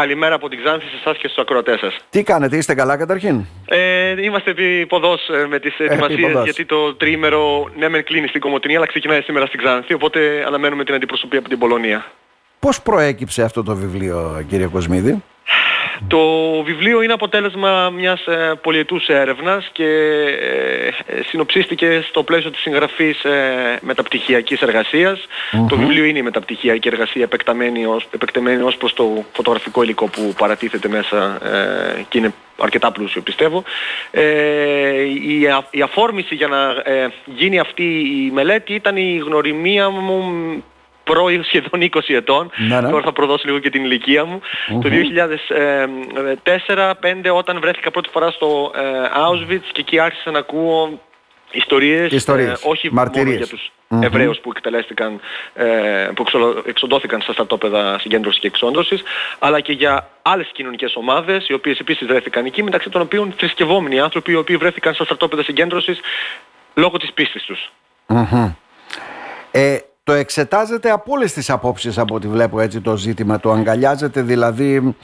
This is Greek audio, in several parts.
Καλημέρα από την Ξάνθη σε εσάς και στους ακροατές σας. Τι κάνετε, είστε καλά καταρχήν; Ε, είμαστε επί ποδός ε, με τις ετοιμασίες γιατί το τρίμερο ναι μεν κλείνει στην Κομωτινή αλλά ξεκινάει σήμερα στην Ξάνθη οπότε αναμένουμε την αντιπροσωπή από την Πολωνία. Πώς προέκυψε αυτό το βιβλίο κύριε Κοσμίδη; Το βιβλίο είναι αποτέλεσμα μιας ε, πολυετούς έρευνας και ε, ε, συνοψίστηκε στο πλαίσιο της συγγραφής ε, μεταπτυχιακής Το βιβλίο είναι η μεταπτυχιακή εργασία επεκταμένη ως, επεκταμένη ως προς το φωτογραφικό υλικό που παρατίθεται μέσα ε, και είναι αρκετά πλούσιο πιστεύω. Ε, η, η αφόρμηση για να γίνει αυτή η μελέτη ήταν η γνωριμία μου πρώην σχεδόν 20 ετών, ναι, ναι. τώρα θα προδώσω λίγο και την ηλικία μου, το 2004-2005 όταν βρέθηκα πρώτη φορά στο ε, Auschwitz και εκεί άρχισα να ακούω ιστορίες, ιστορίες ε, όχι μαρτυρίες. μόνο για τους mm Εβραίους που εκτελέστηκαν, ε, που εξοντώθηκαν στα στρατόπεδα συγκέντρωσης και εξόντωσης, αλλά και για άλλες κοινωνικές ομάδες, οι οποίες επίσης βρέθηκαν εκεί, μεταξύ των οποίων θρησκευόμενοι άνθρωποι, οι οποίοι βρέθηκαν στα στρατόπεδα συγκέντρωσης λόγω της πίστης τους. Ε, το εξετάζετε από όλες τις απόψεις από ό,τι βλέπω έτσι το ζήτημα. Το αγκαλιάζετε δηλαδή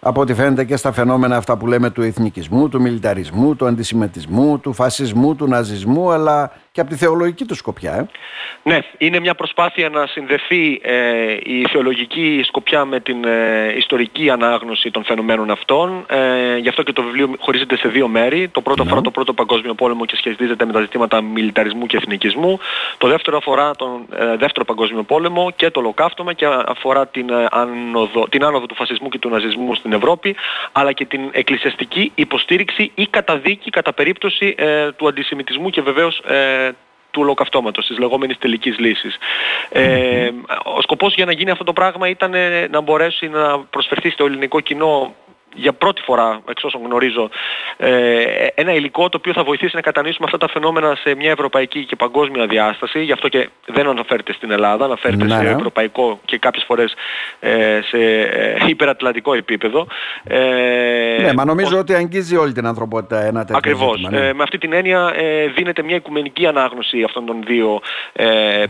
από ό,τι φαίνεται και στα φαινόμενα αυτά που λέμε του εθνικισμού, του μιλιταρισμού, του αντισημετισμού, του φασισμού, του ναζισμού, αλλά και από τη θεολογική του σκοπιά. Ε. Ναι, είναι μια προσπάθεια να συνδεθεί ε, η θεολογική σκοπιά με την ε, ιστορική ανάγνωση των φαινομένων αυτών. Ε, γι' αυτό και το βιβλίο χωρίζεται σε δύο μέρη. Το πρώτο ναι. αφορά το πρώτο παγκόσμιο πόλεμο και σχετίζεται με τα ζητήματα μιλιταρισμού και εθνικισμού. Το δεύτερο αφορά τον ε, δεύτερο παγκόσμιο πόλεμο και το ολοκαύτωμα και αφορά την, ε, άνοδο, την άνοδο του φασισμού και του ναζισμού στην Ευρώπη, αλλά και την εκκλησιαστική υποστήριξη ή καταδίκη κατά περίπτωση του αντισημιτισμού και βεβαίως του ολοκαυτώματος, της λεγόμενης τελικής λύσης. Ε, ο σκοπός για να γίνει αυτό το πράγμα ήταν να μπορέσει να προσφερθεί στο ελληνικό κοινό για πρώτη φορά, εξ όσων γνωρίζω, ε, ένα υλικό το οποίο θα βοηθήσει να κατανοήσουμε αυτά τα φαινόμενα σε μια ευρωπαϊκή και παγκόσμια διάσταση. Γι' αυτό και δεν αναφέρεται στην Ελλάδα, αναφέρεται ναι, σε ναι. ευρωπαϊκό και κάποιες φορές ε, σε ε, υπερατλαντικό επίπεδο. Ναι, μα νομίζω ότι αγγίζει όλη την ανθρωπότητα ένα τέτοιο Ακριβώς. Ναι. με αυτή την έννοια δίνεται μια οικουμενική ανάγνωση αυτών των δύο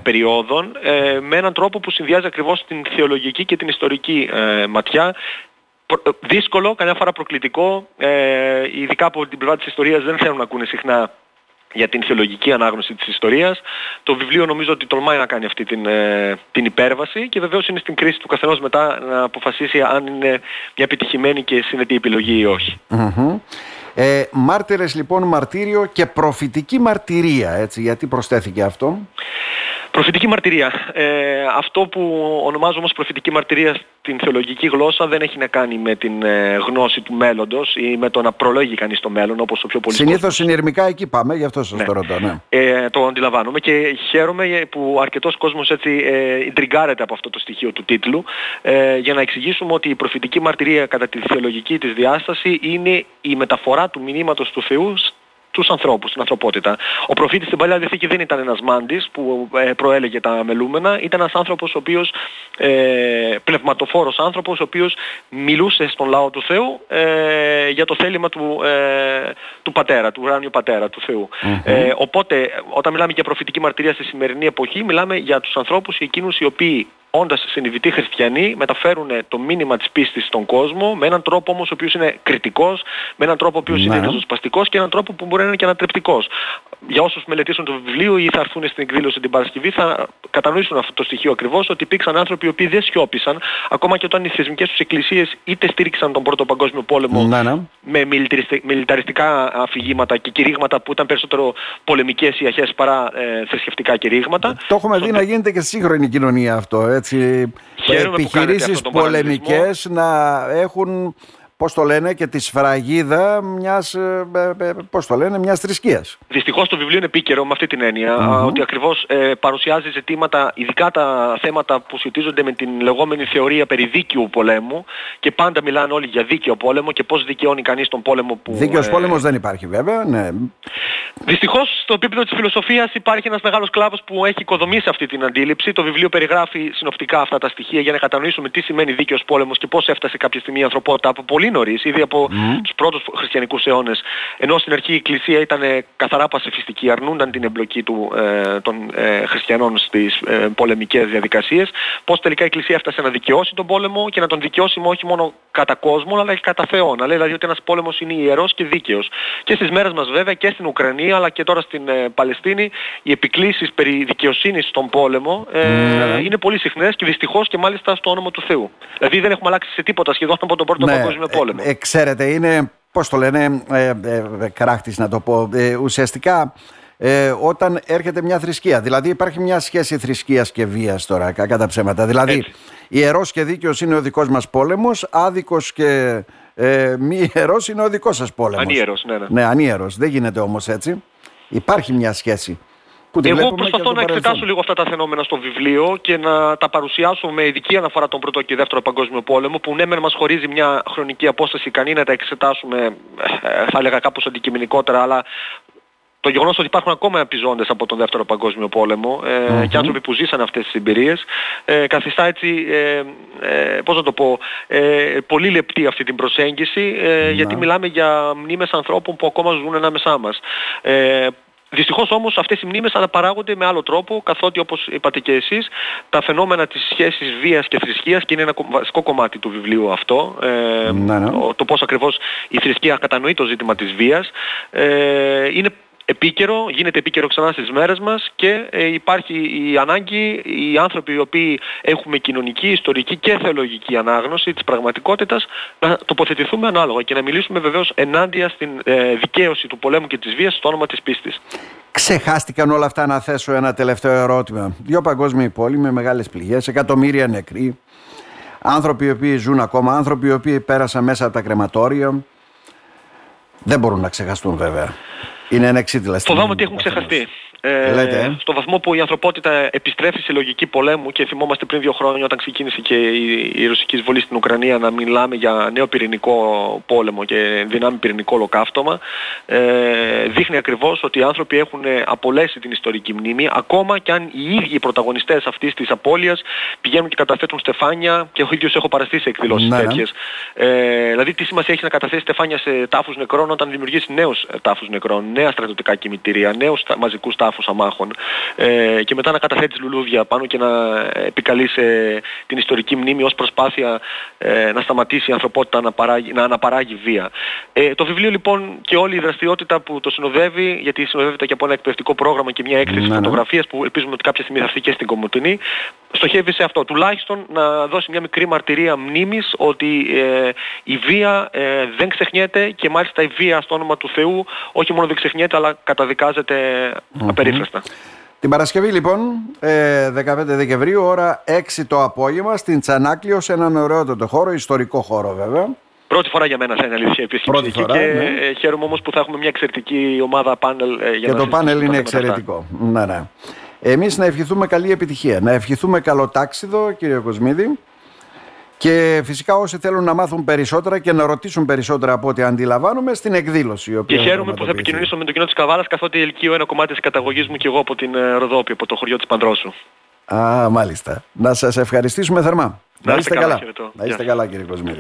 περιόδων με έναν τρόπο που συνδυάζει ακριβώς την θεολογική και την ιστορική ματιά ε, δύσκολο, καμιά φορά προκλητικό, ε, ειδικά από την πλευρά της ιστορίας δεν θέλουν να ακούνε συχνά για την θεολογική ανάγνωση της ιστορίας. Το βιβλίο νομίζω ότι τολμάει να κάνει αυτή την, ε, την υπέρβαση και βεβαίως είναι στην κρίση του καθενός μετά να αποφασίσει αν είναι μια επιτυχημένη και συνετή επιλογή ή όχι. Ε, μάρτυρες λοιπόν μαρτύριο και προφητική μαρτυρία, έτσι, γιατί προσθέθηκε αυτό; Προφητική μαρτυρία. Ε, αυτό που ονομάζω όμως προφητική μαρτυρία στην θεολογική γλώσσα δεν έχει να κάνει με την ε, γνώση του μέλλοντος ή με το να προλόγει κανείς το μέλλον όπως ο πιο πολύ Συνήθως συνειρμικά εκεί πάμε, γι' αυτό σας ναι. το ρωτώ. Ναι. Ε, το αντιλαμβάνομαι και χαίρομαι που αρκετός κόσμος έτσι ε, από αυτό το στοιχείο του τίτλου ε, για να εξηγήσουμε ότι η προφητική μαρτυρία κατά τη θεολογική της διάσταση είναι η μεταφορά του μηνύματος του Θεού τους ανθρώπους, στην ανθρωπότητα. Ο προφήτης στην Παλιά Διαθήκη δεν ήταν ένας μάντης που ε, προέλεγε τα μελούμενα, ήταν ένας άνθρωπος ο οποίος, ε, πνευματοφόρος άνθρωπος, ο οποίος μιλούσε στον λαό του Θεού ε, για το θέλημα του, ε, του πατέρα, του ουράνιου πατέρα, του θεου Ε, οπότε, όταν μιλάμε για προφητική μαρτυρία στη σημερινή εποχή, μιλάμε για τους ανθρώπους εκείνους οι οποίοι όντας συνειδητοί χριστιανοί μεταφέρουν το μήνυμα της πίστης στον κόσμο με έναν τρόπο όμως ο οποίος είναι κριτικός, με έναν τρόπο ο οποίος είναι ναι. ριζοσπαστικός και έναν τρόπο που μπορεί να είναι και ανατρεπτικός. Για όσους μελετήσουν το βιβλίο ή θα έρθουν στην εκδήλωση την Παρασκευή θα κατανοήσουν αυτό το στοιχείο ακριβώς ότι υπήρξαν άνθρωποι οι οποίοι δεν σιώπησαν ακόμα και όταν οι θεσμικές τους εκκλησίες είτε στήριξαν τον Πρώτο Παγκόσμιο Πόλεμο ναι, ναι. με μιλιταριστικά αφηγήματα και κηρύγματα που ήταν περισσότερο πολεμικές ή αρχές παρά ε, θρησκευτικά κηρύγματα. Το έχουμε δει να γίνεται και στη σύγχρονη κοινωνία αυτό. Ε έτσι, επιχειρήσεις πολεμικές να έχουν πώς το λένε, και τη σφραγίδα μιας, ε, ε, ε, πώς το λένε, μιας θρησκείας. Δυστυχώς το βιβλίο είναι επίκαιρο με αυτή την εννοια ότι ακριβώς ε, παρουσιάζει ζητήματα, ειδικά τα θέματα που σχετίζονται με την λεγόμενη θεωρία περί δίκαιου πολέμου και πάντα μιλάνε όλοι για δίκαιο πόλεμο και πώς δικαιώνει κανείς τον πόλεμο που... Δίκαιος πόλεμος δεν υπάρχει βέβαια, ναι. Δυστυχώς στο επίπεδο της φιλοσοφίας υπάρχει ένας μεγάλος κλάδος που έχει οικοδομήσει αυτή την αντίληψη. Το βιβλίο περιγράφει συνοπτικά αυτά τα στοιχεία για να κατανοήσουμε τι σημαίνει δίκαιος πόλεμος και πώς έφτασε κάποια στιγμή η ανθρωπότητα από πολύ νωρίς, ήδη από mm. τους πρώτους χριστιανικούς αιώνες. Ενώ στην αρχή η Εκκλησία ήταν καθαρά πασεφιστική, αρνούνταν την εμπλοκή του, ε, των ε, χριστιανών στις ε, πολεμικές διαδικασίες. Πώς τελικά η Εκκλησία έφτασε να δικαιώσει τον πόλεμο και να τον δικαιώσει όχι μόνο κατά κόσμο αλλά και κατά Θεό. Να λέει δηλαδή ότι ένας πόλεμος είναι ιερός και δίκαιος. Και στις μέρες μας βέβαια και στην Ουκρανία αλλά και τώρα στην ε, Παλαιστίνη οι επικλήσεις περί δικαιοσύνης στον πόλεμο ε, ναι. είναι πολύ συχνές και δυστυχώς και μάλιστα στο όνομα του Θεού. Δηλαδή δεν έχουμε αλλάξει σε τίποτα σχεδόν από τον Πρώτο ναι, Παγκόσμιο Πόλεμο. Ε, ξέρετε, είναι, πώς το λένε, ε, ε, κράχτης να το πω, ε, ουσιαστικά ε, όταν έρχεται μια θρησκεία. Δηλαδή υπάρχει μια σχέση θρησκείας και βίας τώρα, κατά ψέματα. Δηλαδή Έτσι. ιερός και δίκαιος είναι ο δικός μας πόλεμος, άδικος και ε, μη ιερός είναι ο δικός σας πόλεμος. Ανίερος, ναι, ναι. Ναι, ανίερος. Δεν γίνεται όμως έτσι. Υπάρχει μια σχέση. Που Εγώ προσπαθώ να εξετάσω λίγο αυτά τα φαινόμενα στο βιβλίο και να τα παρουσιάσω με ειδική αναφορά τον Πρώτο και Δεύτερο Παγκόσμιο Πόλεμο που ναι μεν μας χωρίζει μια χρονική απόσταση ικανή να τα εξετάσουμε ε, θα έλεγα κάπως αντικειμενικότερα αλλά το γεγονός ότι υπάρχουν ακόμα επιζώντες από τον Δεύτερο Παγκόσμιο Πόλεμο ε, και άνθρωποι που ζήσαν αυτές τις εμπειρίες ε, καθιστά έτσι, ε, ε, πώς να το πω, ε, πολύ λεπτή αυτή την προσέγγιση ε, γιατί μιλάμε για μνήμες ανθρώπων που ακόμα ζουν ανάμεσά μας. Ε, Δυστυχώς όμως αυτές οι μνήμες αναπαράγονται με άλλο τρόπο καθότι όπως είπατε και εσείς τα φαινόμενα της σχέσης βίας και θρησκείας και είναι ένα βασικό κομμάτι του βιβλίου αυτό ε, ναι, ναι. το πώς ακριβώς η θρησκεία κατανοεί το ζήτημα της βίας ε, είναι επίκαιρο, γίνεται επίκαιρο ξανά στις μέρες μας και ε, υπάρχει η ανάγκη οι άνθρωποι οι οποίοι έχουμε κοινωνική, ιστορική και θεολογική ανάγνωση της πραγματικότητας να τοποθετηθούμε ανάλογα και να μιλήσουμε βεβαίως ενάντια στην ε, δικαίωση του πολέμου και της βίας στο όνομα της πίστης. Ξεχάστηκαν όλα αυτά να θέσω ένα τελευταίο ερώτημα. Δύο παγκόσμιοι πόλοι με μεγάλες πληγές, εκατομμύρια νεκροί, άνθρωποι οι οποίοι ζουν ακόμα, άνθρωποι οι οποίοι πέρασαν μέσα από τα κρεματόρια. Δεν μπορούν να ξεχαστούν βέβαια. Είναι ένα εξίτηλα Φοβάμαι ότι έχουν ξεχαστεί. Ε, Λέτε, ε. Στο βαθμό που η ανθρωπότητα επιστρέφει σε λογική πολέμου και θυμόμαστε πριν δύο χρόνια όταν ξεκίνησε και η, η ρωσική εισβολή στην Ουκρανία να μιλάμε για νέο πυρηνικό πόλεμο και δυνάμει πυρηνικό ολοκαύτωμα ε, δείχνει ακριβώς ότι οι άνθρωποι έχουν απολέσει την ιστορική μνήμη ακόμα και αν οι ίδιοι οι πρωταγωνιστές αυτής της απώλειας πηγαίνουν και καταθέτουν στεφάνια και ο ίδιος έχω παραστεί σε εκδηλώσεις ναι, ναι. τέτοιες. Ε, δηλαδή τι σημασία έχει να καταθέσει στεφάνια σε τάφους νεκρών όταν δημιουργήσει νέους τάφους νεκρών, νέα στρατιωτικά κημητήρια, νέους μαζικούς τάφους τάφους αμάχων ε, και μετά να καταθέτεις λουλούδια πάνω και να επικαλείς ε, την ιστορική μνήμη ως προσπάθεια ε, να σταματήσει η ανθρωπότητα να, παράγει, να αναπαράγει βία. Ε, το βιβλίο λοιπόν και όλη η δραστηριότητα που το συνοδεύει, γιατί συνοδεύεται και από ένα εκπαιδευτικό πρόγραμμα και μια έκθεση ναι, ναι. φωτογραφίας που ελπίζουμε ότι κάποια στιγμή θα έρθει και στην Κομωτινή, στοχεύει σε αυτό. Τουλάχιστον να δώσει μια μικρή μαρτυρία μνήμης ότι ε, η βία ε, δεν ξεχνιέται και μάλιστα η βία στο όνομα του Θεού όχι μόνο δεν ξεχνιέται αλλά καταδικάζεται απερίφραστα. Την Παρασκευή λοιπόν, 15 ε, Δεκεμβρίου, ώρα 6 το απόγευμα, στην Τσανάκλειο, σε έναν ωραιότατο χώρο, ιστορικό χώρο βέβαια. Πρώτη φορά για μένα θα είναι αλήθεια επίσκεψη και ναι. χαίρομαι όμως που θα έχουμε μια εξαιρετική ομάδα πάνελ για και το πάνελ είναι εξαιρετικό. Ναι, ναι. Εμείς να ευχηθούμε καλή επιτυχία, να ευχηθούμε καλό τάξιδο κύριε Κοσμίδη και φυσικά όσοι θέλουν να μάθουν περισσότερα και να ρωτήσουν περισσότερα από ό,τι αντιλαμβάνομαι στην εκδήλωση. Η οποία και χαίρομαι που θα επικοινωνήσω με το κοινό της Καβάλας καθότι ελκύω ένα κομμάτι της καταγωγής μου και εγώ από την ε, Ροδόπη, από το χωριό της Παντρόσου. Α, μάλιστα. Να σας ευχαριστήσουμε θερμά. Να είστε καλά. Να είστε καλά κύριε Κοσμίδη.